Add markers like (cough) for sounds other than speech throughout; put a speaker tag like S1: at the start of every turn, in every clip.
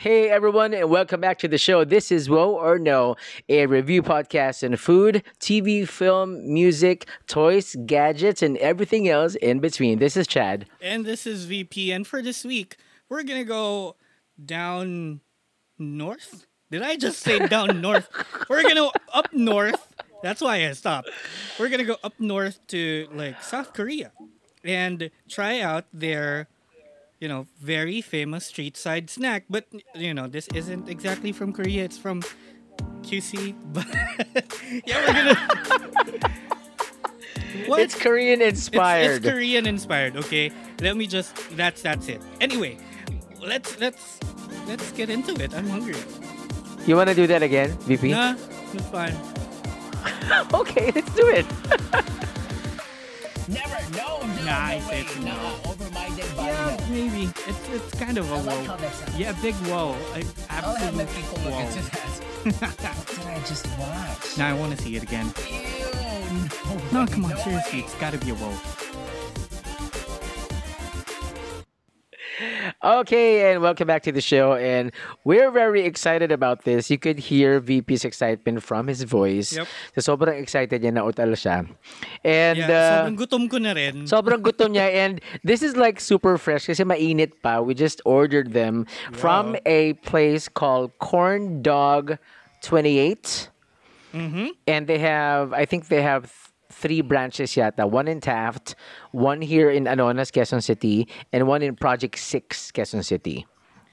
S1: Hey everyone, and welcome back to the show. This is Whoa or No, a review podcast on food, TV, film, music, toys, gadgets, and everything else in between. This is Chad.
S2: And this is VP. And for this week, we're going to go down north. Did I just say down (laughs) north? We're going to up north. That's why I stopped. We're going to go up north to like South Korea and try out their you know, very famous street side snack. But you know, this isn't exactly from Korea. It's from QC. But yeah, we're gonna. What?
S1: It's Korean inspired.
S2: it's Korean inspired. Okay, let me just. That's that's it. Anyway, let's let's let's get into it. I'm hungry.
S1: you want to do that again, VP?
S2: Nah, it's fine.
S1: okay, let's do it.
S3: Never, no, no,
S2: Nah,
S3: no way,
S2: no.
S3: no. Over-minded body.
S2: Yeah, maybe. It's it's kind of a
S3: I like how
S2: whoa.
S3: that sounds.
S2: Yeah, big whoa. I
S3: I'll have my
S2: absolute
S3: people look
S2: whoa.
S3: into that. (laughs) What did I just watch?
S2: Now I want to see it again. (laughs)
S3: Ew,
S2: No,
S3: way,
S2: come on,
S3: no
S2: seriously,
S3: way.
S2: it's got to be a whoa.
S1: Okay, and welcome back to the show. And we're very excited about this. You could hear VP's excitement from his voice.
S2: Yep.
S1: So sobrang excited niya, nautal siya. And
S2: Yeah,
S1: uh,
S2: sobrang gutom ko na rin.
S1: Sobrang gutom niya (laughs) and this is like super fresh kasi mainit pa. We just ordered them from a place called Corn Dog 28.
S2: mm-hmm.
S1: And they have, I think they have three branches yata. One in Taft, one here in Anonas, Quezon City, and one in Project 6, Quezon City.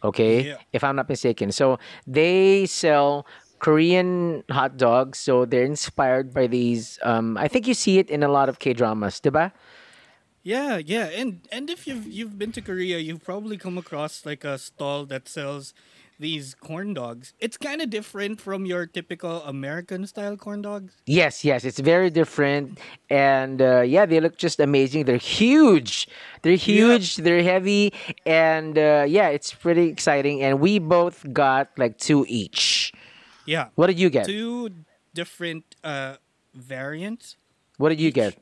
S1: Okay?
S2: Yeah.
S1: If I'm not mistaken. So they sell Korean hot dogs. So they're inspired by these. Um, I think you see it in a lot of K dramas, diba?
S2: Yeah, yeah, and and if you've you've been to Korea, you've probably come across like a stall that sells these corn dogs. It's kind of different from your typical American style corn dogs.
S1: Yes, yes, it's very different, and uh, yeah, they look just amazing. They're huge, they're huge, they're heavy, and uh, yeah, it's pretty exciting. And we both got like two each.
S2: Yeah,
S1: What did you get?
S2: two different uh variants.
S1: What did you get?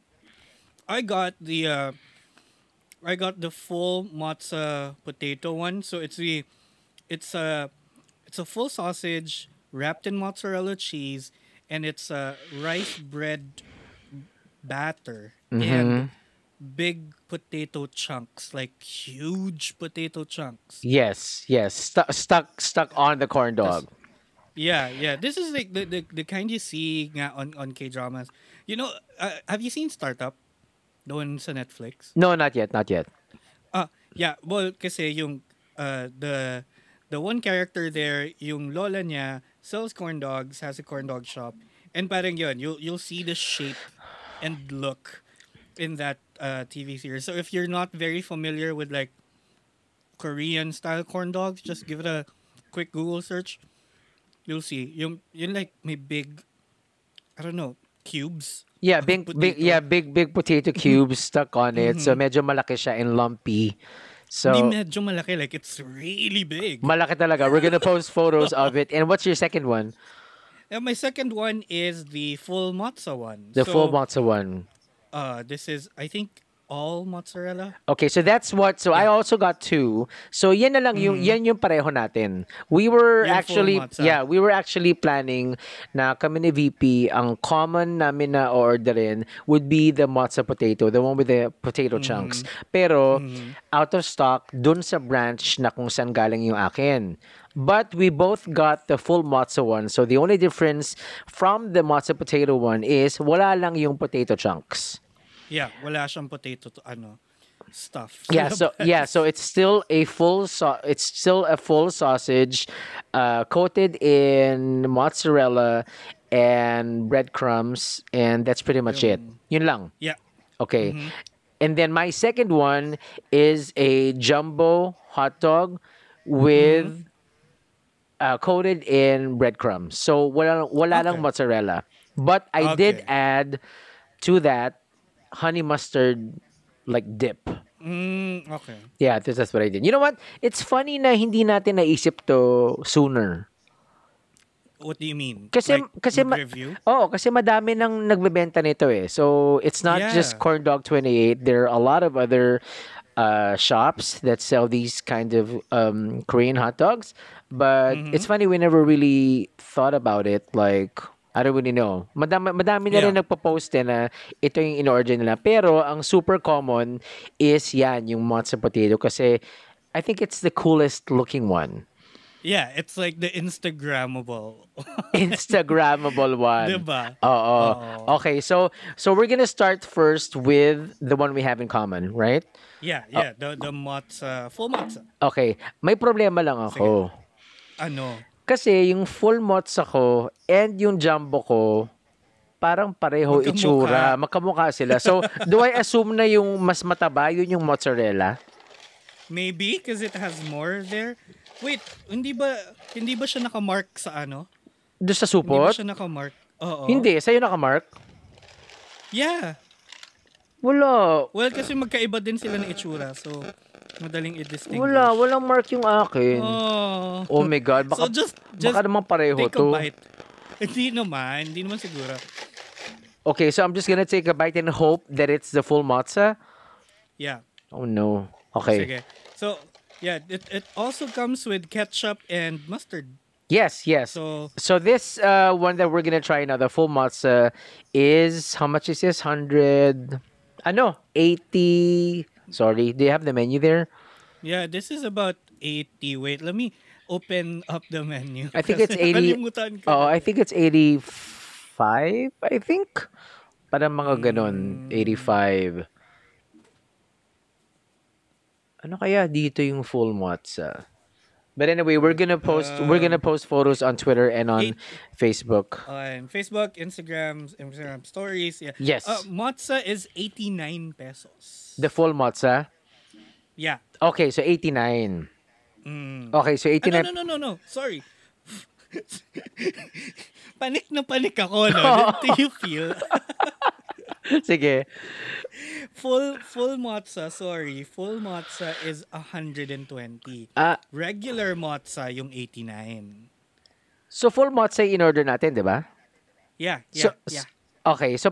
S2: I got the uh I got the full mozza potato one. So it's the it's a it's a full sausage wrapped in mozzarella cheese and it's a rice bread batter and big potato chunks, like huge potato chunks.
S1: Yes, yes, stuck, stuck, stuck on the corn dog.
S2: Yeah, yeah. This is like the the, the kind you see on on K dramas. You know, uh, have you seen Startup? One sa Netflix.
S1: No, not yet, not yet.
S2: Ah, yeah. Well, kasi yung uh, the the one character there, yung lola niya sells corn dogs, has a corn dog shop, and parang yun, you'll you'll see the shape and look in that uh, TV series. So if you're not very familiar with like Korean style corn dogs, just give it a quick Google search. You'll see. Yung yun like may big, I don't know, cubes.
S1: Yeah, big, big, yeah, big, big potato cubes stuck on it. So medyo malaki siya and lumpy. So
S2: Hindi medyo malaki, like it's really big.
S1: malaki talaga. We're gonna post (laughs) photos of it. And what's your second one?
S2: And my second one is the full mozza one.
S1: The
S2: so,
S1: full mozza one.
S2: Uh, this is I think all mozzarella.
S1: Okay, so that's what. So I also got two. So yan na lang yung yan yung pareho natin. We were.
S2: Yung
S1: actually yeah, we were actually planning na kami ni VP ang common namin na orderin would be the matzo potato, the one with the potato
S2: Mm-hmm.
S1: chunks. Pero out of stock dun sa branch na kung saan galing yung akin. But we both got the full matzo one. So the only difference from the matzo potato one is wala lang yung potato chunks.
S2: Yeah, wala siyang potato to ano stuff. (laughs)
S1: Yeah, so yeah, so it's still a full so it's still a full sausage uh, coated in mozzarella and breadcrumbs and that's pretty much it. Yun lang.
S2: yeah.
S1: Okay. And then my second one is a jumbo hot dog with uh, coated in breadcrumbs. So wala wala lang mozzarella. But I did add to that honey mustard like dip.
S2: Mm, okay.
S1: Yeah, this, that's what I did. You know what? It's funny na hindi natin naisip to sooner.
S2: What do you mean?
S1: Kasi
S2: like,
S1: kasi ma-
S2: review.
S1: Oh, kasi madami nang nagbebenta nito eh. So it's not just Corn Dog 28. There are a lot of other uh, shops that sell these kind of um, Korean hot dogs. But it's funny we never really thought about it. Like I don't really know. Madami, madami na rin
S2: Yeah.
S1: nagpo-post eh na ito yung in-order nila. Pero ang super common is yan, yung matzo potato. Kasi I think it's the coolest looking one.
S2: Yeah, it's like the Instagrammable. (laughs)
S1: Instagrammable one.
S2: Diba?
S1: Oo.
S2: Oo.
S1: Okay, so so we're gonna start first with the one we have in common, right?
S2: yeah, yeah, the the matza, full matza.
S1: Okay, may problema lang ako.
S2: Ano?
S1: Kasi yung full mozza ko and yung jumbo ko, parang pareho
S2: Magkamukha.
S1: itsura. Magkamukha sila. So, do I assume na yung mas mataba yun yung mozzarella?
S2: Maybe because it has more there. Wait, hindi ba hindi ba siya naka-mark sa ano?
S1: Doon sa
S2: Hindi ba
S1: supot?
S2: siya naka-mark? Oo.
S1: Hindi. Sa'yo nakamark?
S2: Yeah.
S1: Wala.
S2: Well, kasi magkaiba din sila ng itsura. So, madaling i-distinguish.
S1: Wala. Walang mark yung akin.
S2: Oh.
S1: Oh my God. Baka,
S2: so just, just
S1: baka naman pareho
S2: take
S1: to.
S2: a bite. (laughs) Hindi naman. Hindi naman siguro.
S1: Okay, so I'm just gonna take a bite and hope that it's the full mozza.
S2: Yeah.
S1: Oh no. Okay.
S2: Sige. So, yeah, it, it also comes with ketchup and mustard.
S1: Yes, yes. So,
S2: So,
S1: this uh, one that we're gonna try now, the full mozza, is how much is this? Hundred. Ano? Eighty. Sorry. Do you have the menu there?
S2: yeah, this is about 80. Wait, let me open up the menu.
S1: I think it's (laughs)
S2: Kasi
S1: 80
S2: nakalimutan ko.
S1: Oh, I think it's eighty-five. I think. Parang mga ganon. Eighty-five. Ano kaya dito yung full mozza? But anyway, we're gonna post we're gonna post photos on Twitter and on
S2: Eight-
S1: Facebook.
S2: on Facebook, Instagram, Instagram stories. Yeah.
S1: Yes.
S2: Uh, mozza is 89 pesos.
S1: The full mozza.
S2: Yeah.
S1: Okay, so 89.
S2: Mm.
S1: Okay, so
S2: Ah,
S1: 89.
S2: no, no, no, no, no. Sorry. (laughs) panik na panik ako, no? (laughs) Do you feel? (laughs) (laughs)
S1: Sige.
S2: Full full mozza, sorry. Full mozza is 120.
S1: Ah,
S2: Regular mozza yung 89.
S1: so full mozza in order natin, 'di ba?
S2: Yeah,
S1: So,
S2: yeah, yeah.
S1: Okay, so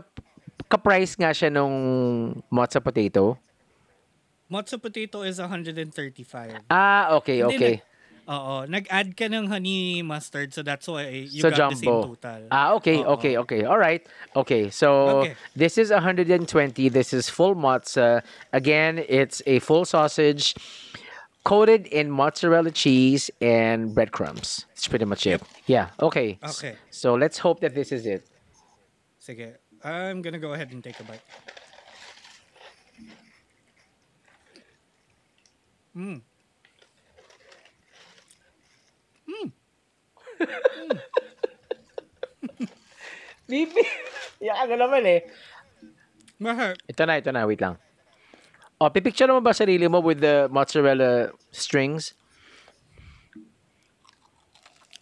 S1: ka-price nga siya nung mozza potato.
S2: Mozza potato is 135.
S1: Ah, okay,
S2: Hindi,
S1: okay.
S2: Oo, nag-add ka ng honey mustard so that's why you
S1: So
S2: got the same
S1: jumbo.
S2: total.
S1: Ah, okay,
S2: Oo.
S1: okay, okay. All right. Okay, so
S2: Okay.
S1: this is 120. This is full mozza. Again, it's a full sausage coated in mozzarella cheese and breadcrumbs. That's pretty much it. Yeah, okay.
S2: Okay.
S1: So let's hope that this is it.
S2: Sige, I'm gonna go ahead and take a bite. Mm. (laughs)
S1: Bibi, yakan na naman eh.
S2: Mahal.
S1: Ito na, ito na. Wait lang. Oh, pipicture mo ba sarili mo with the mozzarella strings?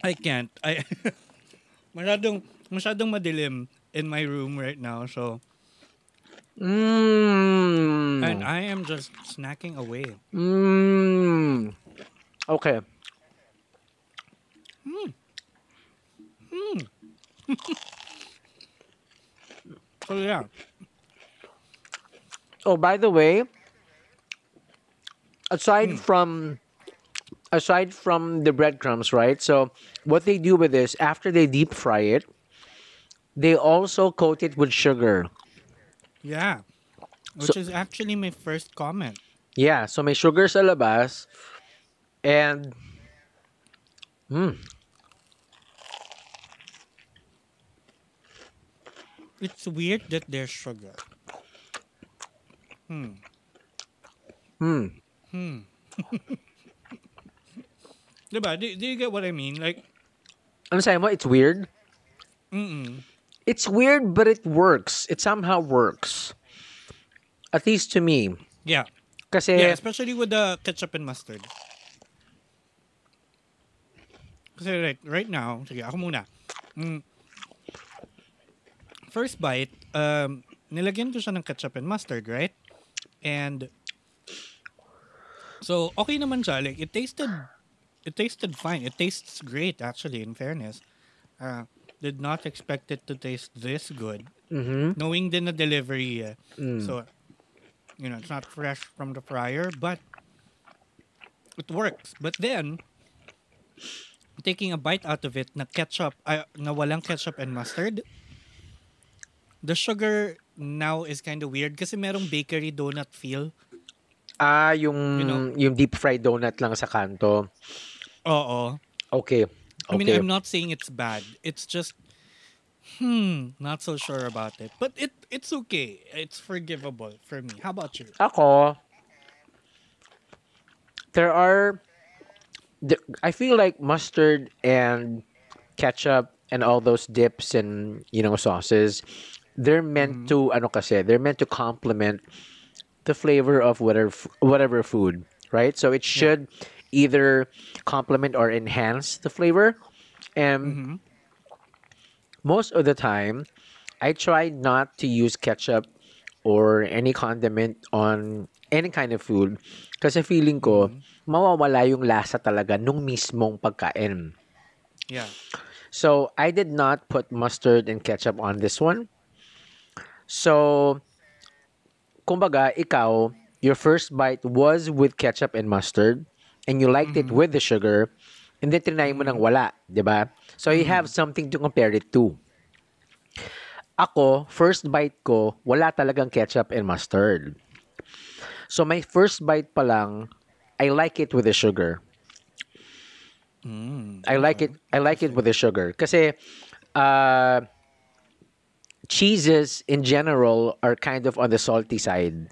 S2: I can't. I (laughs) masyadong masyadong madilim in my room right now, so
S1: Mmm.
S2: and I am just snacking away.
S1: Mmm. Okay.
S2: So (laughs) yeah.
S1: Oh, by the way, aside from aside from the breadcrumbs, right? So what they do with this after they deep fry it, they also coat it with sugar.
S2: Yeah. Which
S1: So-
S2: is actually my first comment.
S1: Yeah, so may sugar sa labas and mm,
S2: It's weird that there's sugar. Hmm.
S1: mm.
S2: Hmm. (laughs) Diba? Do, do you get what I mean? Like,
S1: I'm saying, what? It's weird.
S2: mm
S1: It's weird, but it works. It somehow works. At least to me.
S2: Yeah.
S1: Kasi
S2: Yeah, especially with the ketchup and mustard. Kasi right, right now, sige, ako muna. Mm, first bite, um, nilagyan ko siya ng ketchup and mustard, right? And, so, okay naman siya. Like, it tasted, it tasted fine. It tastes great, actually, in fairness. Uh, did not expect it to taste this good.
S1: Mhm.
S2: Knowing din na delivery. eh.
S1: Mm.
S2: So, You know, it's not fresh from the fryer, but it works. But then, taking a bite out of it na ketchup, uh, na walang ketchup and mustard, the sugar now is kind of weird kasi may merong bakery donut feel.
S1: Ah, yung,
S2: You know-
S1: yung deep fried donut lang sa kanto.
S2: Oo.
S1: Okay.
S2: I mean, I'm not saying it's bad. It's just, hmm, not so sure about it. But it it's okay. It's forgivable for me. How about you?
S1: Ako, there are, I feel like mustard and ketchup and all those dips and, you know, sauces, they're meant to, ano kasi, they're meant to complement the flavor of whatever, whatever food, right? So it should either complement or enhance the flavor. And
S2: Mm-hmm.
S1: most of the time, I try not to use ketchup or any condiment on any kind of food kasi feeling ko mawawala yung lasa talaga nung mismong pagkain.
S2: Yeah.
S1: So, I did not put mustard and ketchup on this one. So, kumbaga, ikaw, your first bite was with ketchup and mustard and you liked it with the sugar and then trinay mo nang wala, di ba? So, you have something to compare it to. Ako, first bite ko, wala talagang ketchup and mustard. So, my first bite pa lang, I like it with the sugar.
S2: Mm.
S1: I like it. I like it with the sugar. Kasi uh, cheeses in general are kind of on the salty side.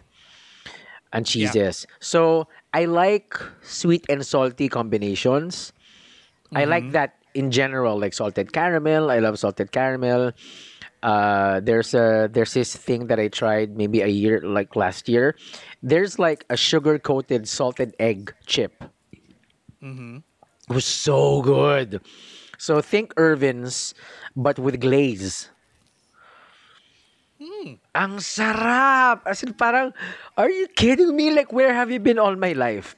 S1: And cheeses. So I like sweet and salty combinations. I like that in general, like salted caramel. I love salted caramel. Uh, there's a there's this thing that I tried maybe a year like last year. There's like a sugar coated salted egg chip.
S2: Mm-hmm.
S1: It was so good. So think Irvin's, but with glaze. Ang sarap! As in, parang, are you kidding me? Like, where have you been all my life?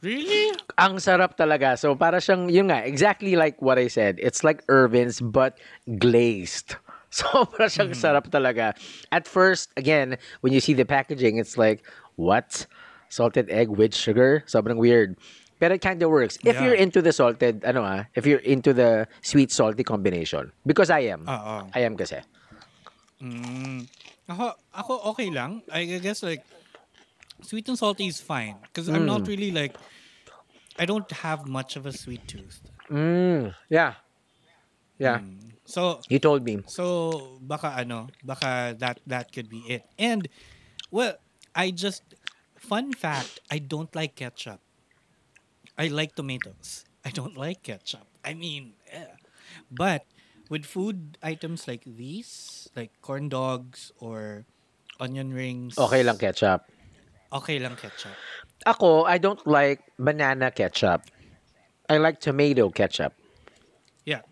S2: Really?
S1: Ang sarap talaga. So, para siyang, yun nga, exactly like what I said. It's like Irvin's, but glazed. (laughs) So, para siyang sarap talaga. At first, again, when you see the packaging, it's like, what? Salted egg with sugar? Sobrang weird. Pero it kind of works. If
S2: Yeah.
S1: you're into the salted, ano ah, if you're into the sweet-salty combination. Because I am.
S2: Oo.
S1: I am kasi.
S2: Mm. Ako, ako okay lang. I guess like sweet and salty is fine because I'm not really like I don't have much of a sweet tooth.
S1: Mm, yeah. Yeah.
S2: So
S1: You told me.
S2: so baka ano, baka that that could be it. And well, I just fun fact, I don't like ketchup. I like tomatoes. I don't like ketchup. I mean, eh. but with food items like these, like corn dogs or onion rings,
S1: Okay lang ketchup.
S2: Okay lang ketchup.
S1: Ako, I don't like banana ketchup. I like tomato ketchup.
S2: Yeah.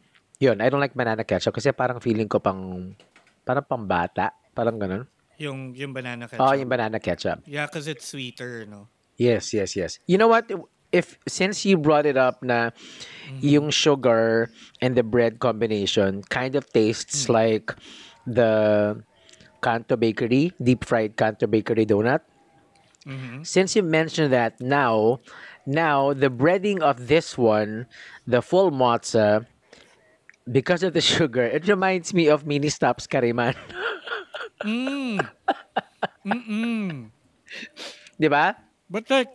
S1: Yun, I don't like banana ketchup kasi parang feeling ko pang, parang pambata. Parang ganun.
S2: Yung yung banana ketchup.
S1: Oh, yung banana ketchup.
S2: Yeah, because it's sweeter, no?
S1: Yes, yes, yes. You know what? If since you brought it up na yung sugar and the bread combination kind of tastes like the Kanto Bakery, deep fried Kanto Bakery donut.
S2: Mm-hmm.
S1: Since you mentioned that now, now the breading of this one, the full mozza, because of the (laughs) sugar, it reminds me of Ministop's Kariman.
S2: Mm. (laughs) Mm-mm.
S1: Di ba?
S2: But like,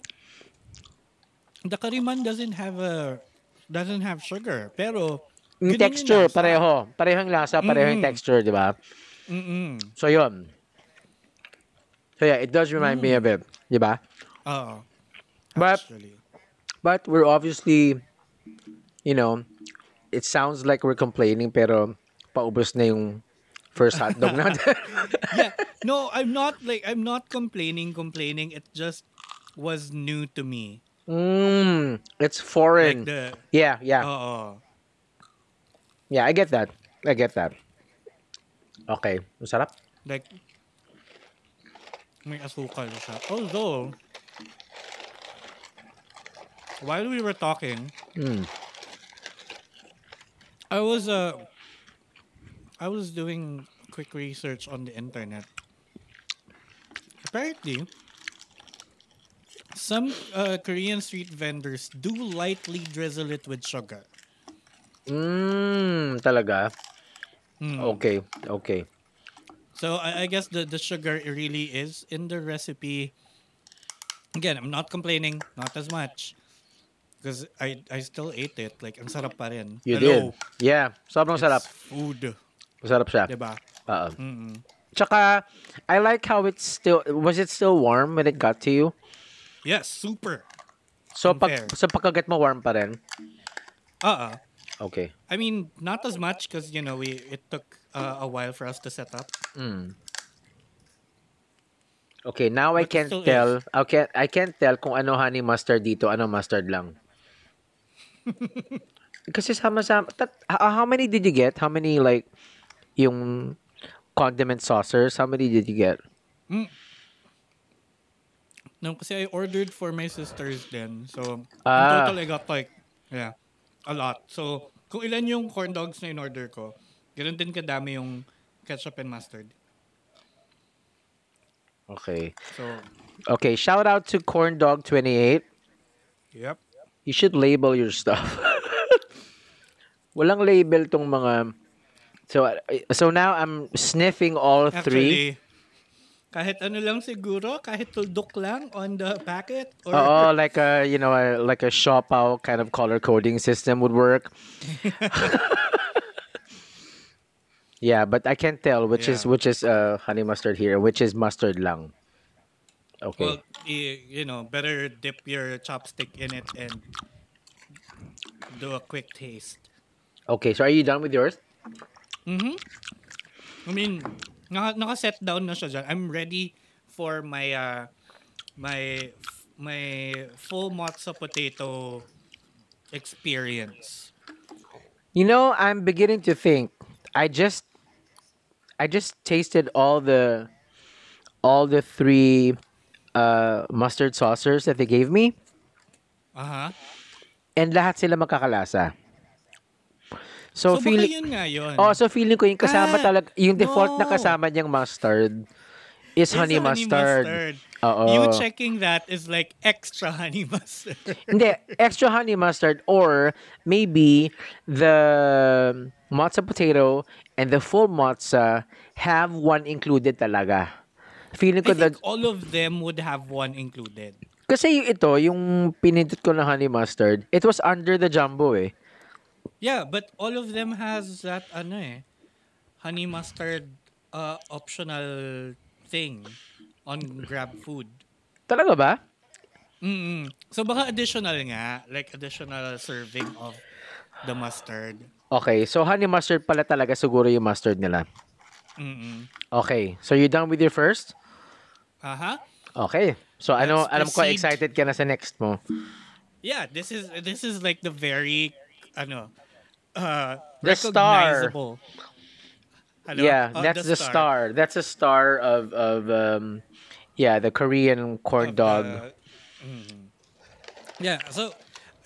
S2: the kariman doesn't have a doesn't have sugar, pero
S1: Yung
S2: ganun
S1: texture,
S2: lasa.
S1: pareho. Pareho yung lasa, pareho yung
S2: Mm.
S1: texture, di ba?
S2: Mm-mm.
S1: So, yun. So, yeah, it does remind me of it. Di ba?
S2: Oo.
S1: But-
S2: Actually.
S1: But we're obviously, you know, it sounds like we're complaining, pero paubos na yung first hotdog natin. (laughs)
S2: yeah. No, I'm not like I'm not complaining, complaining. It just was new to me.
S1: Mm, it's
S2: Like
S1: foreign.
S2: the
S1: yeah, yeah.
S2: Oo.
S1: Yeah, I get that. I get that. Okay. Masarap.
S2: Like may asukal siya. Although while we were talking,
S1: Mm.
S2: I was uh I was doing quick research on the internet. apparently, some uh, Korean street vendors do lightly drizzle it with sugar.
S1: Mmm, talaga?
S2: Mm.
S1: Okay, okay.
S2: So I, I guess the, the sugar really is in the recipe. Again, I'm not complaining, not as much. Because I I still ate it. Like, ang sarap pa rin.
S1: You
S2: Hello,
S1: did. Yeah, sobrang
S2: it's
S1: sarap.
S2: food.
S1: Masarap siya.
S2: Diba?
S1: Oo.
S2: Mm-mm.
S1: Tsaka, I like how it's still, was it still warm when it got to you?
S2: Yes, super.
S1: So,
S2: Unfair.
S1: pag, so pagkagat mo, warm pa rin?
S2: Uh-uh.
S1: Okay.
S2: I mean, not as much because, you know, we it took uh, a while for us to set up.
S1: Mm. Okay, now I
S2: But
S1: can't
S2: still
S1: tell. Okay, I can't tell kung ano honey mustard dito, ano mustard lang. (laughs) Kasi sama-sama. Tat, how many did you get? How many like yung condiment saucers? How many did you get?
S2: No, kasi I ordered for my sisters then. So,
S1: Ah.
S2: in total, I got like, yeah, a lot. So, kung ilan yung corn dogs na in-order ko, ganun din kadami yung ketchup and mustard.
S1: Okay.
S2: So,
S1: Okay, shout out to Corn Dog 28.
S2: yep.
S1: You should label your stuff. (laughs) Walang label tong mga So so now I'm sniffing all three.
S2: Kahit ano lang siguro, kahit tuldok lang on the packet or
S1: Oh, (laughs) like a you know, a, like a siopao kind of color coding system would work. (laughs) yeah, but I can't tell which is which is uh honey mustard here, which is mustard lang. Okay.
S2: well, you know, better dip your chopstick in it and do a quick taste.
S1: okay, so are you done with yours?
S2: Mm-hmm. I mean, naka, naka-set down na siya dyan. I'm ready for my uh, my my full mozza potato experience.
S1: You know, I'm beginning to think. I just, I just tasted all the, all the three, uh, mustard saucers that they gave me,
S2: Aha.
S1: and lahat sila magkakalasa. So,
S2: So,
S1: feeling,
S2: yun nga yun.
S1: oh, so feeling ko yung kasama
S2: Ah,
S1: talaga, yung default na
S2: no.
S1: kasama niyang mustard is
S2: It's
S1: honey,
S2: a
S1: mustard. Oo.
S2: You checking that is like extra honey mustard. (laughs)
S1: Hindi, extra honey mustard or maybe the mozza potato and the full mozza have one included talaga. Feeling
S2: I
S1: ko that
S2: think all of them would have one included.
S1: kasi yung ito, yung pinindot ko na honey mustard, it was under the jumbo eh.
S2: Yeah, but all of them has that ano eh, honey mustard uh, optional thing on Grab Food.
S1: Talaga ba?
S2: Mm-mm. So baka additional nga, like additional serving of the mustard.
S1: Okay, so honey mustard pala talaga siguro yung mustard nila.
S2: Mm-mm.
S1: Okay, so you done with your first?
S2: Aha.
S1: Okay. So ano,
S2: Let's
S1: alam ko
S2: proceed.
S1: excited ka na sa next mo.
S2: Yeah, this is this is like the very ano uh
S1: The star.
S2: Ano?
S1: Yeah,
S2: Uh,
S1: that's the, star. That's a star of of um yeah, the Korean corn
S2: of
S1: dog.
S2: the- Mhm. Yeah, so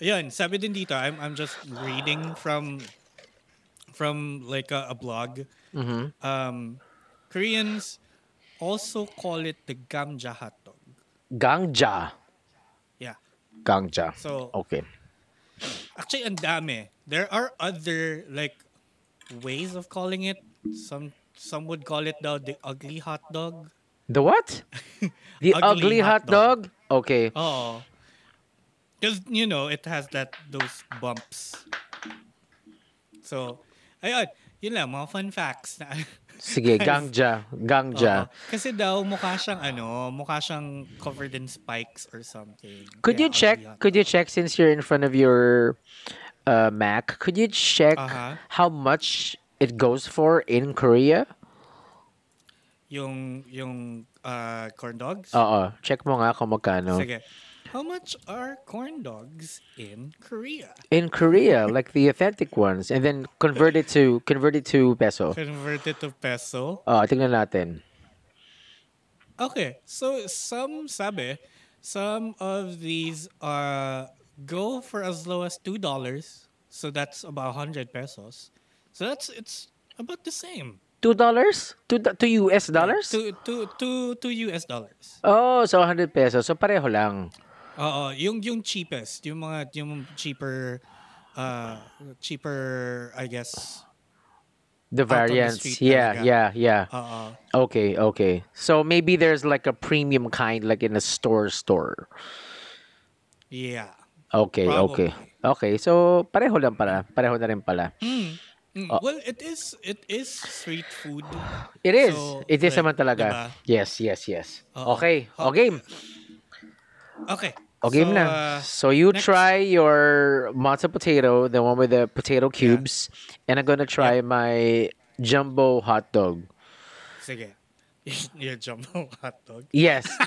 S2: yun, sabi din dito, I'm I'm just reading from from like a, a blog.
S1: Mhm.
S2: Um Koreans also call it the gamja hot dog.
S1: Gangja.
S2: Yeah.
S1: Gangja.
S2: So
S1: Okay.
S2: Actually ang dami. There are other like ways of calling it. Some some would call it the, the ugly hot dog.
S1: The what? (laughs) The ugly,
S2: Ugly
S1: hot
S2: hot
S1: dog? Okay.
S2: Oh. Because, you know, it has that those bumps. So, ayun. Yun lang, mga fun facts. Na, (laughs)
S1: Sige, gangja. Gangja.
S2: Oo. Kasi daw, mukha siyang ano, mukha siyang covered in spikes or something.
S1: Could
S2: Kaya
S1: you check
S2: hot
S1: could you check since you're in front of your uh, Mac, could you check
S2: Uh-huh.
S1: how much it goes for in Korea?
S2: Yung, yung uh, corn dogs?
S1: Oo, check mo nga kung magkano.
S2: Sige. How much are corn dogs in Korea?
S1: In Korea, like the authentic ones and then convert it to convert it to peso.
S2: Converted to peso?
S1: Oh, tingnan natin.
S2: Okay, so some sabi, some of these uh go for as low as two dollars. So that's about hundred pesos. So that's it's about the same.
S1: Two dollars? Two, two US dollars?
S2: Two, two, two, two US dollars.
S1: Oh, so 100 pesos. So pareho lang.
S2: Oo, yung yung cheapest, yung mga yung cheaper uh cheaper I guess.
S1: The
S2: the
S1: variants.
S2: street
S1: Yeah,
S2: talaga.
S1: yeah, yeah.
S2: Oo.
S1: Okay, okay. So maybe there's like a premium kind like in a store store.
S2: Yeah.
S1: Okay, okay.
S2: Probably.
S1: Okay, so pareho lang pala. Pareho na rin pala.
S2: Mm. Mm,
S1: Oh.
S2: Well, it is it is street food.
S1: It is.
S2: So,
S1: It is
S2: like,
S1: naman talaga.
S2: diba?
S1: Yes, yes, yes.
S2: Oo.
S1: Okay.
S2: Oh.
S1: O game.
S2: Okay.
S1: O game
S2: so,
S1: na.
S2: uh,
S1: so you
S2: next.
S1: try your matzo potato, the one with the potato cubes, and I'm gonna try my jumbo hot dog.
S2: sige. (laughs) Your jumbo hot dog.
S1: Yes. (laughs)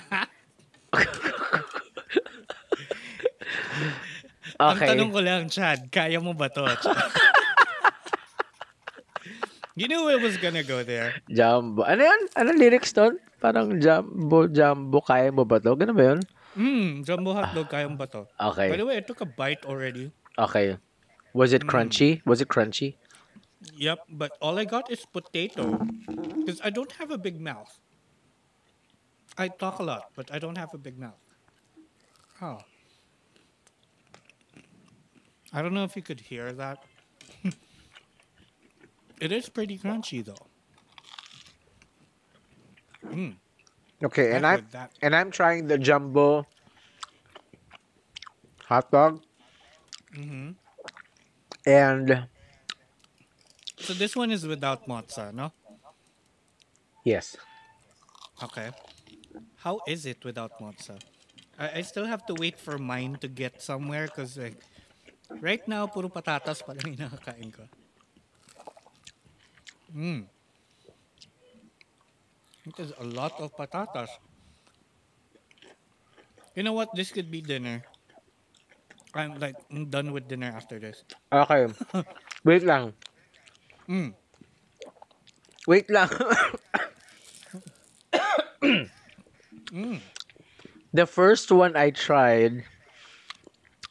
S2: Ang
S1: okay.
S2: tanong ko lang, Chad, kaya mo ba to? (laughs) you knew it was gonna go there.
S1: Jumbo. Ano yan? Ano lyrics doon? Parang jumbo, jumbo, kaya mo ba to? Ganun ba yun?
S2: Mm, jumbo hot dog, kaya mo ba to?
S1: Okay.
S2: By the way, I took a bite already.
S1: Okay. Was it crunchy? Was it crunchy?
S2: Yep, but all I got is potato. Because I don't have a big mouth. I talk a lot, but I don't have a big mouth. Oh. I don't know if you could hear that. (laughs) it is pretty crunchy though. Mm,
S1: Okay, and I'm
S2: that.
S1: and I'm trying the jumbo hot dog.
S2: mhm.
S1: And
S2: So this one is without mozza, no?
S1: yes.
S2: Okay. How is it without mozza? I, I still have to wait for mine to get somewhere because like, right now, puro patatas pa lang yung (laughs) nakakain ko. Mm. It is a lot of patatas. You know what? This could be dinner. I'm like I'm done with dinner after this.
S1: Okay. (laughs) Wait lang.
S2: Mm.
S1: Wait lang. (coughs) The first one I tried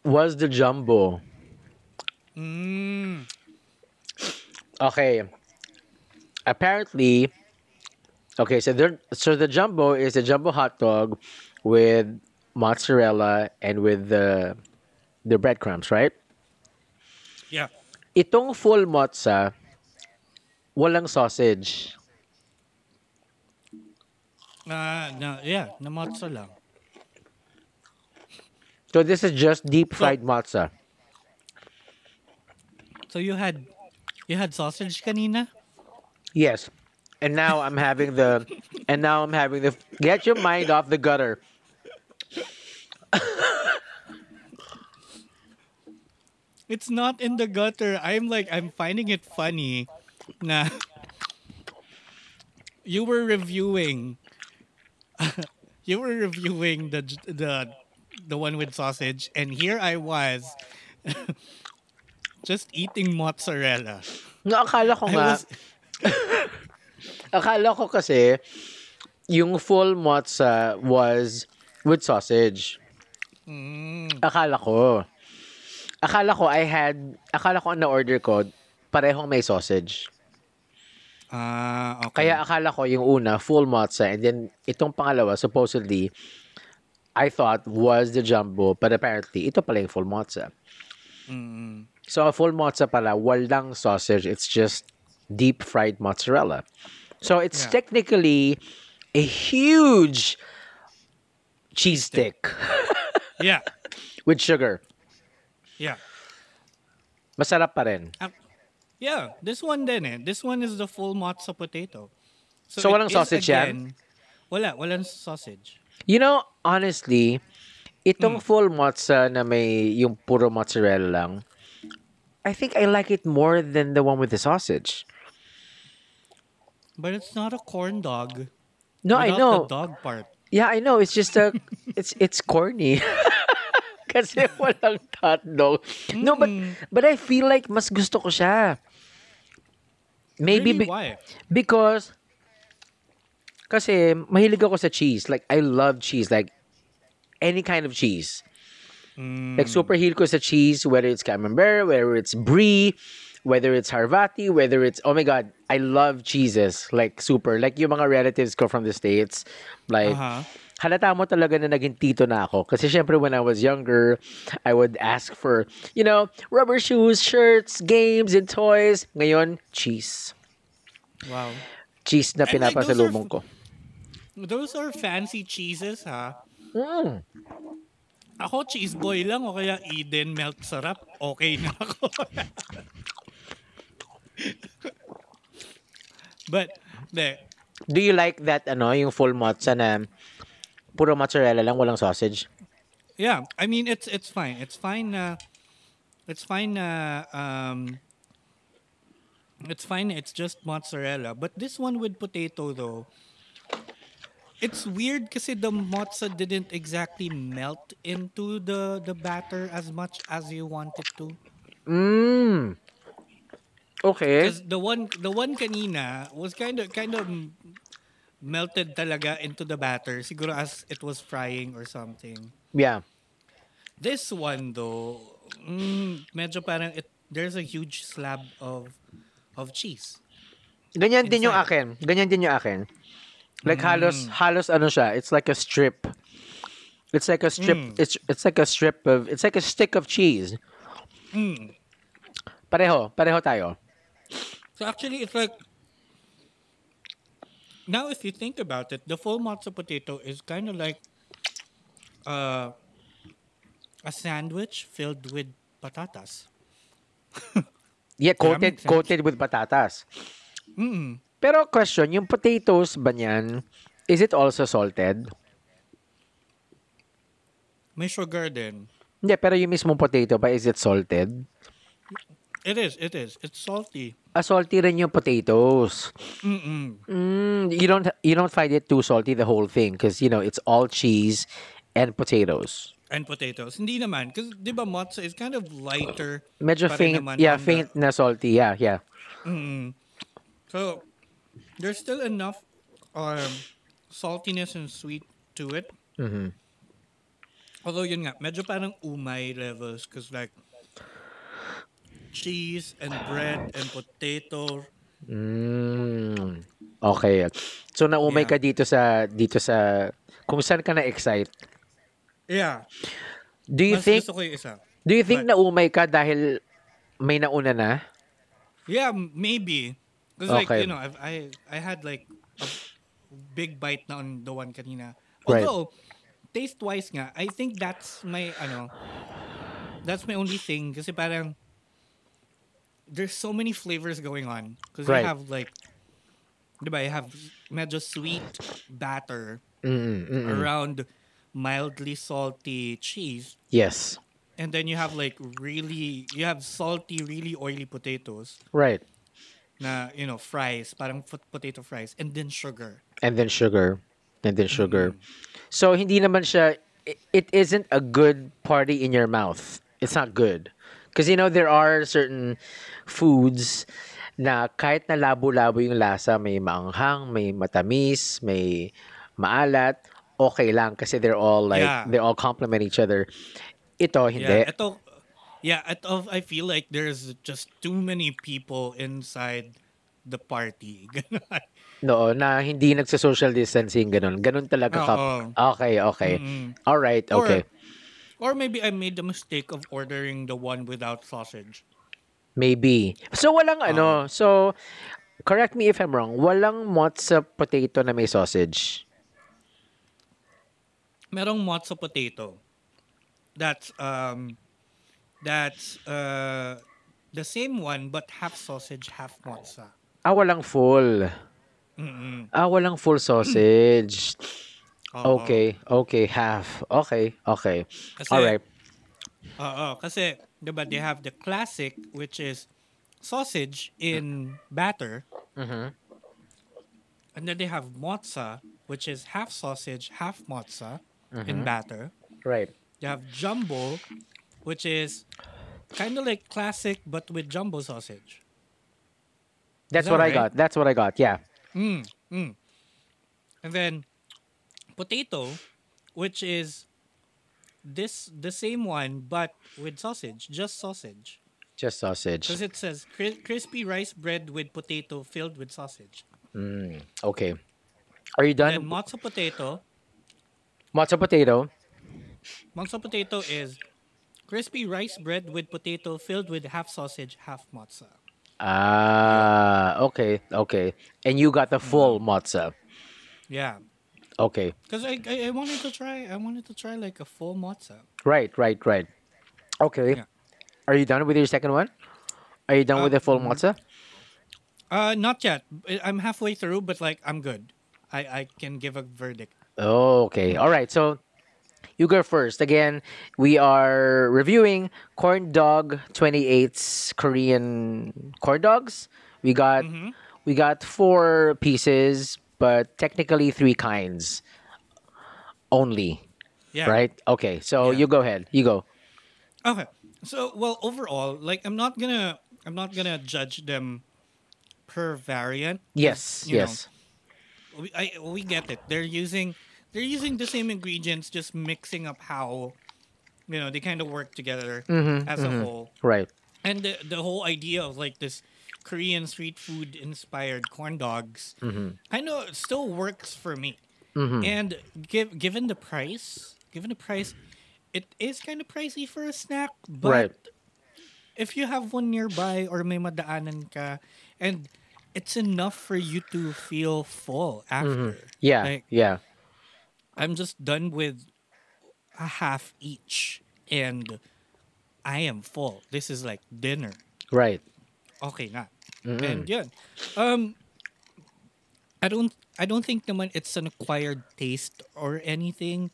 S1: was the jumbo.
S2: Mm.
S1: Okay. Apparently, okay, so there, so the jumbo is a jumbo hot dog with mozzarella and with the the breadcrumbs, right?
S2: Yeah.
S1: Itong full mozza, walang sausage.
S2: Uh, na, yeah, na mozza lang.
S1: So this is just deep fried mozza.
S2: So you had you had sausage kanina?
S1: Yes. And now I'm having the and now I'm having the get your mind off the gutter.
S2: It's not in the gutter. I'm like I'm finding it funny Nah. you were reviewing (laughs) you were reviewing the the the one with sausage and here I was (laughs) just eating mozzarella.
S1: No, akala ko
S2: I
S1: nga,
S2: was (laughs)
S1: akala ko kasi yung full mozza was with sausage.
S2: Mm,
S1: Akala ko. Akala ko I had, akala ko ang na-order ko, parehong may sausage.
S2: ah, okay.
S1: Kaya akala ko yung una, full mozza, and then itong pangalawa, supposedly, I thought was the jumbo, but apparently, ito pala yung full mozza.
S2: Mm,
S1: So, a full mozza pala, walang sausage. It's just deep fried mozzarella. So, it's
S2: Yeah.
S1: technically a huge cheese stick (laughs)
S2: yeah. (laughs)
S1: with sugar.
S2: Yeah.
S1: Masarap pa rin.
S2: Ah, yeah, this one din eh. This one is the full mozza potato.
S1: So,
S2: it
S1: walang sausage yan?
S2: again- Wala, walang sausage.
S1: You know, honestly, itong full mozza na may yung puro mozzarella lang, I think I like it more than the one with the sausage.
S2: But it's not a corn dog.
S1: No, I know.
S2: the dog part.
S1: Yeah, I know. It's just a, (laughs) it's it's corny. (laughs) Kasi (laughs) walang hot dog. No, but but I feel like mas gusto ko siya. Maybe
S2: Really?
S1: be-
S2: Why?
S1: because kasi mahilig ako sa cheese. Like I love cheese. Like any kind of cheese.
S2: Mm,
S1: Like super hilig ko sa cheese, whether it's camembert, whether it's brie, whether it's Harvati, whether it's oh my god, I love cheeses like super. Like yung mga relatives ko from the states, like
S2: Uh-huh.
S1: halata mo talaga na naging tito na ako. Kasi syempre when I was younger, I would ask for, you know, rubber shoes, shirts, games, and toys. Ngayon, cheese.
S2: Wow.
S1: Cheese na
S2: like,
S1: pinapasalubong
S2: f-
S1: ko.
S2: Those are fancy cheeses, ha?
S1: Mm.
S2: Ako, cheese boy lang o kaya Eden melt sarap. Okay na ako. (laughs) But, de,
S1: Do you like that, ano, yung full mozza na puro mozzarella lang, walang sausage?
S2: yeah, I mean, it's it's fine. It's fine it's fine um, it's fine, it's just mozzarella. But this one with potato, though, it's weird kasi the mozza didn't exactly melt into the, the batter as much as you want it to.
S1: Mmm. Okay.
S2: Because the one the one kanina was kind of kind of melted talaga into the batter. Siguro as it was frying or something.
S1: Yeah.
S2: This one though, mm, medyo parang it, there's a huge slab of of cheese.
S1: Ganyan din yung
S2: Inside.
S1: akin. Ganyan din yung akin. Like
S2: Mm.
S1: halos halos ano siya, it's like a strip. It's like a strip.
S2: Mm.
S1: It's it's like a strip of it's like a stick of cheese.
S2: Mm.
S1: Pareho, pareho tayo.
S2: So actually, it's like now if you think about it, the full mozza potato is kind of like uh, a sandwich filled with patatas.
S1: Yeah, coated coated with patatas.
S2: Mm.
S1: Pero question, yung potatoes ba niyan, is it also salted?
S2: May sugar din.
S1: Hindi, pero yung mismong potato ba, is it salted?
S2: It is. It is. It's salty.
S1: Ah, salty rin yung potatoes.
S2: Mm-mm.
S1: Mm, you don't you don't find it too salty the whole thing because you know it's all cheese and potatoes.
S2: And potatoes. Hindi naman. Because, di ba, mozza is kind of lighter.
S1: Medyo faint, yeah,
S2: on the-
S1: faint na salty, yeah, yeah.
S2: Mm. So, there's still enough um, saltiness and sweet to it.
S1: Mhm.
S2: Although, yun nga, medyo parang umay levels. Because, like, cheese and bread and potato.
S1: Mm, okay. So naumay
S2: Yeah.
S1: ka dito sa dito sa kung saan ka na-excite.
S2: Yeah.
S1: Do you
S2: Mas
S1: think
S2: gusto ko yung isa.
S1: do you think
S2: but-
S1: naumay ka dahil may nauna na?
S2: Yeah, maybe. Because like
S1: Okay.
S2: you know, I've, I I had like a big bite na on the one kanina.
S1: Right.
S2: Although taste wise nga, I think that's my ano, that's my only thing. Kasi parang there's so many flavors going on. Because
S1: Right.
S2: you have like, diba, you have medyo sweet batter
S1: Mm, mm, mm.
S2: around mildly salty cheese.
S1: Yes.
S2: And then you have like really, you have salty, really oily potatoes.
S1: Right.
S2: na you know fries parang potato fries and then sugar
S1: And then sugar. And then sugar.
S2: Mm.
S1: So hindi naman siya it, it isn't a good party in your mouth. It's not good. Because you know there are certain foods na kahit na labo-labo yung lasa, may maanghang, may matamis, may maalat, okay lang kasi they're all like
S2: Yeah.
S1: they all complement each other. Ito hindi.
S2: yeah ito yeah ito, I feel like there's just too many people inside the party. (laughs)
S1: No, na hindi nagsa-social distancing ganun. Ganun talaga ka.
S2: Oo.
S1: Okay, okay.
S2: Mm-mm.
S1: All right, okay.
S2: or maybe I made the mistake of ordering the one without sausage
S1: Maybe. So walang ano, so correct me if I'm wrong, walang mozza potato na may sausage.
S2: merong mozza potato that's um that's uh the same one but half sausage half mozza
S1: Ah, walang full.
S2: Mm-mm.
S1: Ah, walang full sausage.
S2: Oo.
S1: Okay, okay, half. Okay, okay.
S2: Kasi-
S1: All right.
S2: Oo, kasi, di ba, they have the classic, which is sausage in batter.
S1: Mhm.
S2: And then they have mozza, which is half sausage, half mozza in batter.
S1: Right.
S2: They have jumbo, which is kind of like classic, but with jumbo sausage.
S1: That's
S2: that
S1: what I
S2: right?
S1: got. That's what I got. Yeah.
S2: Mm, mm. And then potato, which is this the same one but with sausage, just sausage.
S1: Just sausage.
S2: Because it says cri- crispy rice bread with potato filled with sausage.
S1: Okay. Are you done?
S2: mozza potato.
S1: Mozza potato.
S2: Mozza potato is crispy rice bread with potato filled with half sausage, half mozza.
S1: Ah, okay, okay. And you got the full mozza.
S2: Yeah.
S1: Okay.
S2: Because I, I I wanted to try I wanted to try like a full mozza.
S1: Right, right, right. Okay.
S2: Yeah.
S1: Are you done with your second one? Are you done with the full uh, mozza? Mm-hmm.
S2: Uh, not yet. I'm halfway through, but like I'm good. I I can give a verdict.
S1: Oh, okay. All right. So you go first. Again, we are reviewing corn dog 28's Korean corn dogs. We got mm-hmm. we got four pieces, but technically three kinds only.
S2: Yeah.
S1: Right? Okay. So
S2: Yeah.
S1: you go ahead. You go.
S2: Okay. So well, overall, like I'm not gonna I'm not gonna judge them per variant.
S1: Yes.
S2: you know,
S1: Yes.
S2: we, I, we get it. They're using they're using the same ingredients, just mixing up how you know they kind of work together
S1: Mm-hmm,
S2: as a whole.
S1: Right.
S2: And the the whole idea of like this Korean street food inspired corn dogs
S1: Mm-hmm.
S2: kind of still works for me. And give, given the price, given the price, it is kind of pricey for a snack, but
S1: Right.
S2: if you have one nearby or may madaanan ka and it's enough for you to feel full after.
S1: Yeah.
S2: Like,
S1: yeah.
S2: I'm just done with a half each and I am full. This is like dinner.
S1: Right.
S2: Okay na. And yun. Um I don't I don't think naman it's an acquired taste or anything.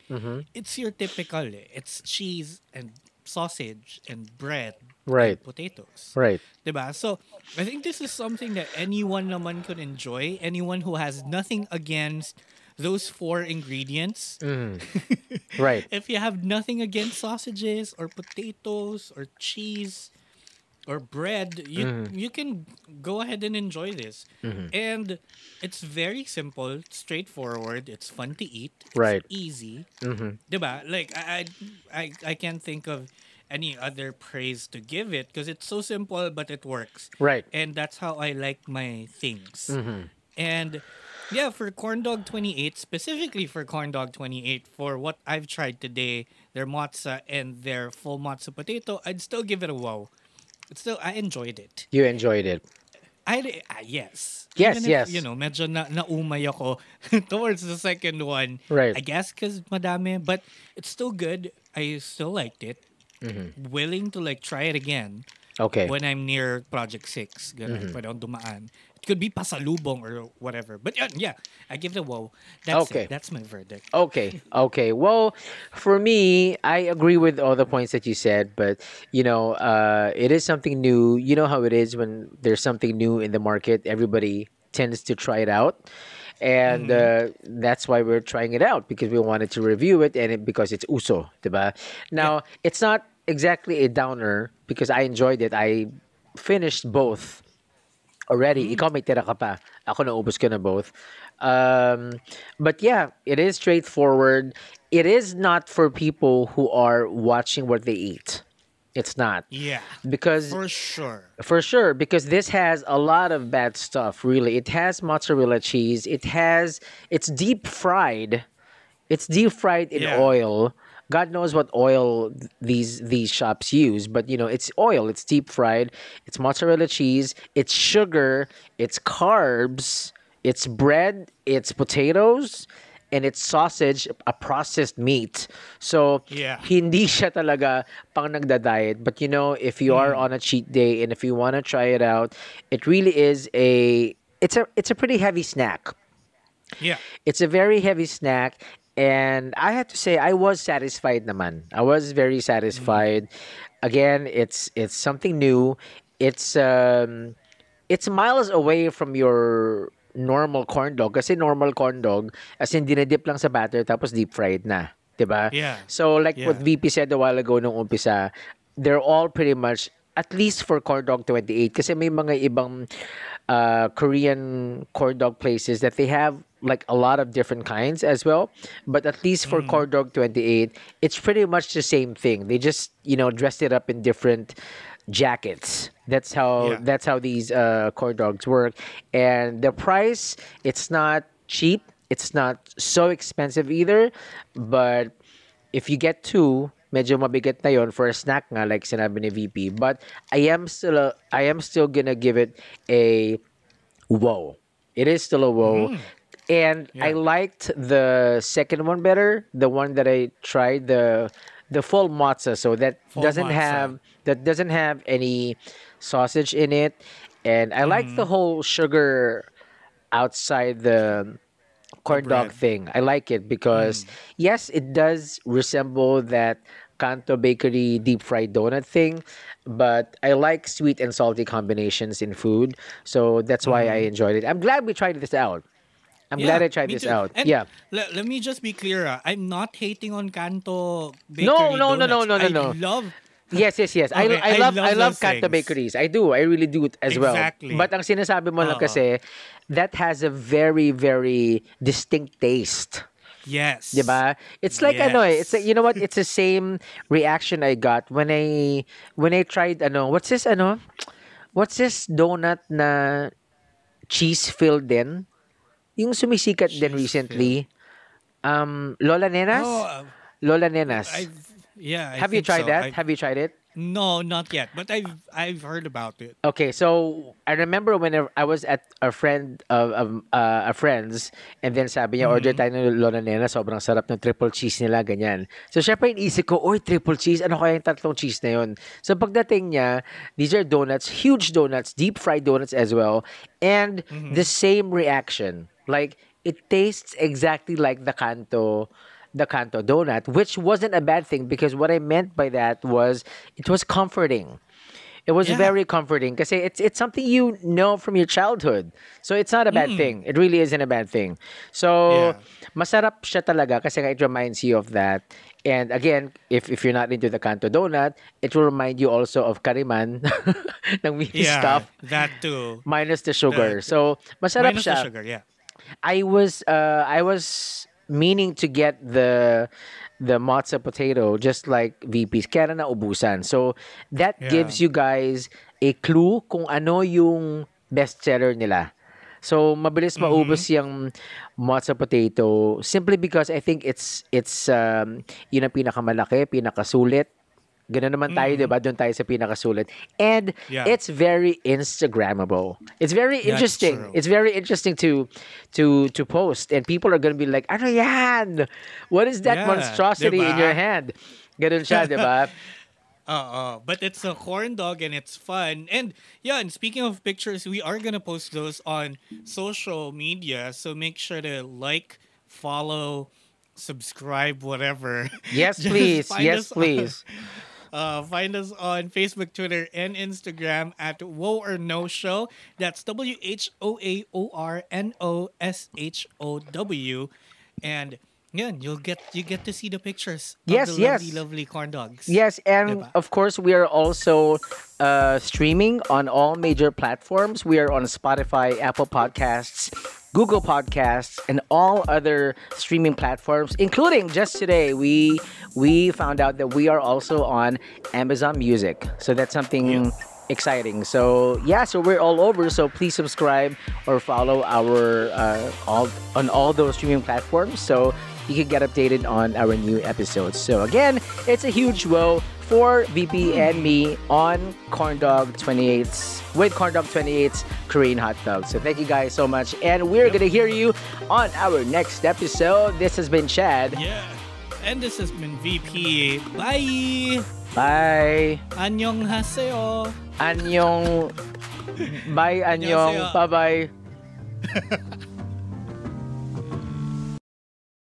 S2: It's your typical eh. It's cheese and sausage and bread
S1: Right.
S2: and potatoes.
S1: Right.
S2: Diba? So, I think this is something that anyone naman could enjoy. Anyone who has nothing against those four ingredients. (laughs)
S1: Right.
S2: If you have nothing against sausages or potatoes or cheese or bread, you
S1: Mm-hmm.
S2: you can go ahead and enjoy this. And it's very simple, straightforward. It's fun to eat. It's
S1: Right.
S2: easy.
S1: Mm-hmm.
S2: Diba? Like I, I I I can't think of any other praise to give it because it's so simple but it works.
S1: Right.
S2: And that's how I like my things.
S1: Mm-hmm.
S2: And yeah, for corn dog 28, specifically for corn dog 28, for what I've tried today, their mozza and their full mozza potato, I'd still give it a wow. Still I enjoyed it.
S1: You enjoyed it.
S2: I uh, yes.
S1: Yes,
S2: Even if,
S1: yes.
S2: You know, medyo na naumay ako (laughs) towards the second one.
S1: Right.
S2: I guess because madami, but it's still good. I still liked it.
S1: Mm-hmm.
S2: Willing to like try it again
S1: Okay.
S2: when I'm near Project 6. Ganun, pwede akong dumaan. It could be pasalubong or whatever. But yun, yeah, I give the wow. That's
S1: Okay.
S2: it. That's my verdict.
S1: Okay. Okay. Well, for me, I agree with all the points that you said, but you know, uh, it is something new. You know how it is when there's something new in the market. Everybody tends to try it out, and uh, that's why we're trying it out because we wanted to review it and it, because it's uso, diba? Now, it's not exactly a downer because I enjoyed it. I finished both already. Ikaw may tira ka pa. Ako naubos ko na both. Um, but yeah, it is straightforward. It is not for people who are watching what they eat. It's not.
S2: Yeah,
S1: Because
S2: for sure.
S1: for sure, because this has a lot of bad stuff, really. It has mozzarella cheese. It has, it's deep fried. It's deep fried in
S2: Yeah.
S1: oil. God knows what oil these these shops use, but you know, it's oil, it's deep fried, it's mozzarella cheese, it's sugar, it's carbs, it's bread, it's potatoes, and it's sausage, a processed meat. So,
S2: Yeah.
S1: hindi siya talaga pang nagda-diet. But you know, if you are mm. on a cheat day and if you want to try it out, it really is a it's a it's a pretty heavy snack.
S2: Yeah.
S1: It's a very heavy snack and I have to say I was satisfied naman. I was very satisfied. Again, it's it's something new. It's um it's miles away from your normal corn dog kasi normal corn dog as in dinedip lang sa batter tapos deep fried na, 'di ba?
S2: Yeah.
S1: So like what
S2: Yeah.
S1: VP said a while ago nung umpisa, they're all pretty much at least for corn dog 28 kasi may mga ibang uh, Korean corn dog places that they have like a lot of different kinds as well but at least for mm. corn dog 28 it's pretty much the same thing they just you know dressed it up in different jackets. That's how
S2: Yeah.
S1: that's how these uh, corn dogs work. And the price, it's not cheap. It's not so expensive either. But if you get two, medyo mabigat na yon for a snack nga like sinabi ni VP. But I am still a, I am still gonna give it a whoa. It is still a whoa. Mm. And I liked the second one better, the one that I tried the the full mozza. So that
S2: Full
S1: doesn't
S2: mozza.
S1: have that doesn't have any sausage in it, and I like the mm-hmm. whole sugar outside the corn dog thing. I like it because mm. yes, it does resemble that Kanto Bakery deep fried donut thing, but I like sweet and salty combinations in food, so that's why I mm-hmm. enjoyed it. I'm glad we tried this out. I'm glad I tried this
S2: too.
S1: out.
S2: And
S1: yeah.
S2: Let, let me just be clear. ah. I'm not hating on Kanto Bakery
S1: No, no, no, no,
S2: donuts.
S1: no, no,
S2: I
S1: no.
S2: love
S1: Yes, yes, yes. I,
S2: Okay,
S1: I
S2: I
S1: love
S2: love
S1: I love Kanto
S2: things.
S1: bakeries. I do. I really do as well.
S2: Exactly.
S1: But ang sinasabi mo lang
S2: Oo.
S1: kasi that has a very very distinct taste.
S2: yes.
S1: 'Di ba? It's like ano eh, it's
S2: Yes.
S1: you know what? It's the same reaction I got when I when I tried ano, what's this ano? What's this donut na cheese filled din? Yung sumisikat din
S2: Cheese
S1: recently. Um Lola Nenas?
S2: Oh, uh,
S1: Lola Nenas.
S2: I've yeah. I
S1: Have you tried
S2: so.
S1: that?
S2: I've-
S1: Have you tried it?
S2: No, not yet. But I've I've heard about it.
S1: Okay, so I remember when I was at a friend of, of uh, a friend's and then sabi niya order tayo ng Lola Nena, sobrang sarap ng triple cheese nila, ganyan. So syempre inisip ko, oy, triple cheese, ano kaya yung tatlong cheese na yun? So pagdating niya, these are donuts, huge donuts, deep fried donuts as well, and the same reaction. Like it tastes exactly like the Kanto the Kanto donut, which wasn't a bad thing because what I meant by that was it was comforting. It was
S2: Yeah.
S1: very comforting because it's it's something you know from your childhood. So it's not a bad hmm. thing. It really isn't a bad thing. So
S2: Yeah.
S1: masarap siya talaga kasi nga it reminds you of that. And again, if if you're not into the Kanto donut, it will remind you also of Kariman (laughs) ng mini
S2: Yeah,
S1: stuff
S2: that too.
S1: minus the sugar.
S2: The-
S1: so masarap
S2: Minus
S1: siya.
S2: the sugar. Yeah.
S1: I was uh I was meaning to get the the matzo potato just like VP's kaya na naubusan. So that
S2: Yeah.
S1: gives you guys a clue kung ano yung bestseller nila. So mabilis
S2: Mm-hmm.
S1: maubos yung matzo potato simply because I think it's it's um yun ang pinakamalaki, pinakasulit. Ganun naman tayo, 'di ba? Doon tayo sa pinakasulit. And.
S2: Yeah.
S1: it's very instagrammable. It's very interesting. It's very interesting to to to post and people are going to be like, "Ano 'yan? What is that
S2: Yeah,
S1: monstrosity in your hand?" Ganun siya, 'di ba? (laughs)
S2: Uh, but it's a corn dog and it's fun. And yeah, and speaking of pictures, we are gonna post those on social media. So make sure to like, follow, subscribe, whatever.
S1: Yes, (laughs) please. Yes,
S2: us on-
S1: please.
S2: Uh, find us on Facebook, Twitter, and Instagram at Whoa or No Show. That's W H O A O R N O S H O W, and yeah, you'll get you get to see the pictures. Of
S1: Yes,
S2: the
S1: yes.
S2: lovely, lovely corn dogs.
S1: Yes, and
S2: Diba?
S1: of course we are also uh, streaming on all major platforms. We are on Spotify, Apple Podcasts, Google Podcasts, and all other streaming platforms, including just today we we found out that we are also on Amazon Music. So that's something exciting. So yeah, so we're all over. So please subscribe or follow our uh, all on all those streaming platforms. So you can get updated on our new episodes. So again, it's a huge whoa for VP and me on Corn Dog 28s with Corn Dog 28s Korean hot dog. So thank you guys so much, and we're gonna hear you on our next episode. This has been Chad.
S2: Yeah. And this has been VP. Bye.
S1: Bye. (laughs)
S2: 안녕하세요.
S1: Annyeong. Bye. Annyeong.
S2: 안녕하세요.
S1: Bye bye.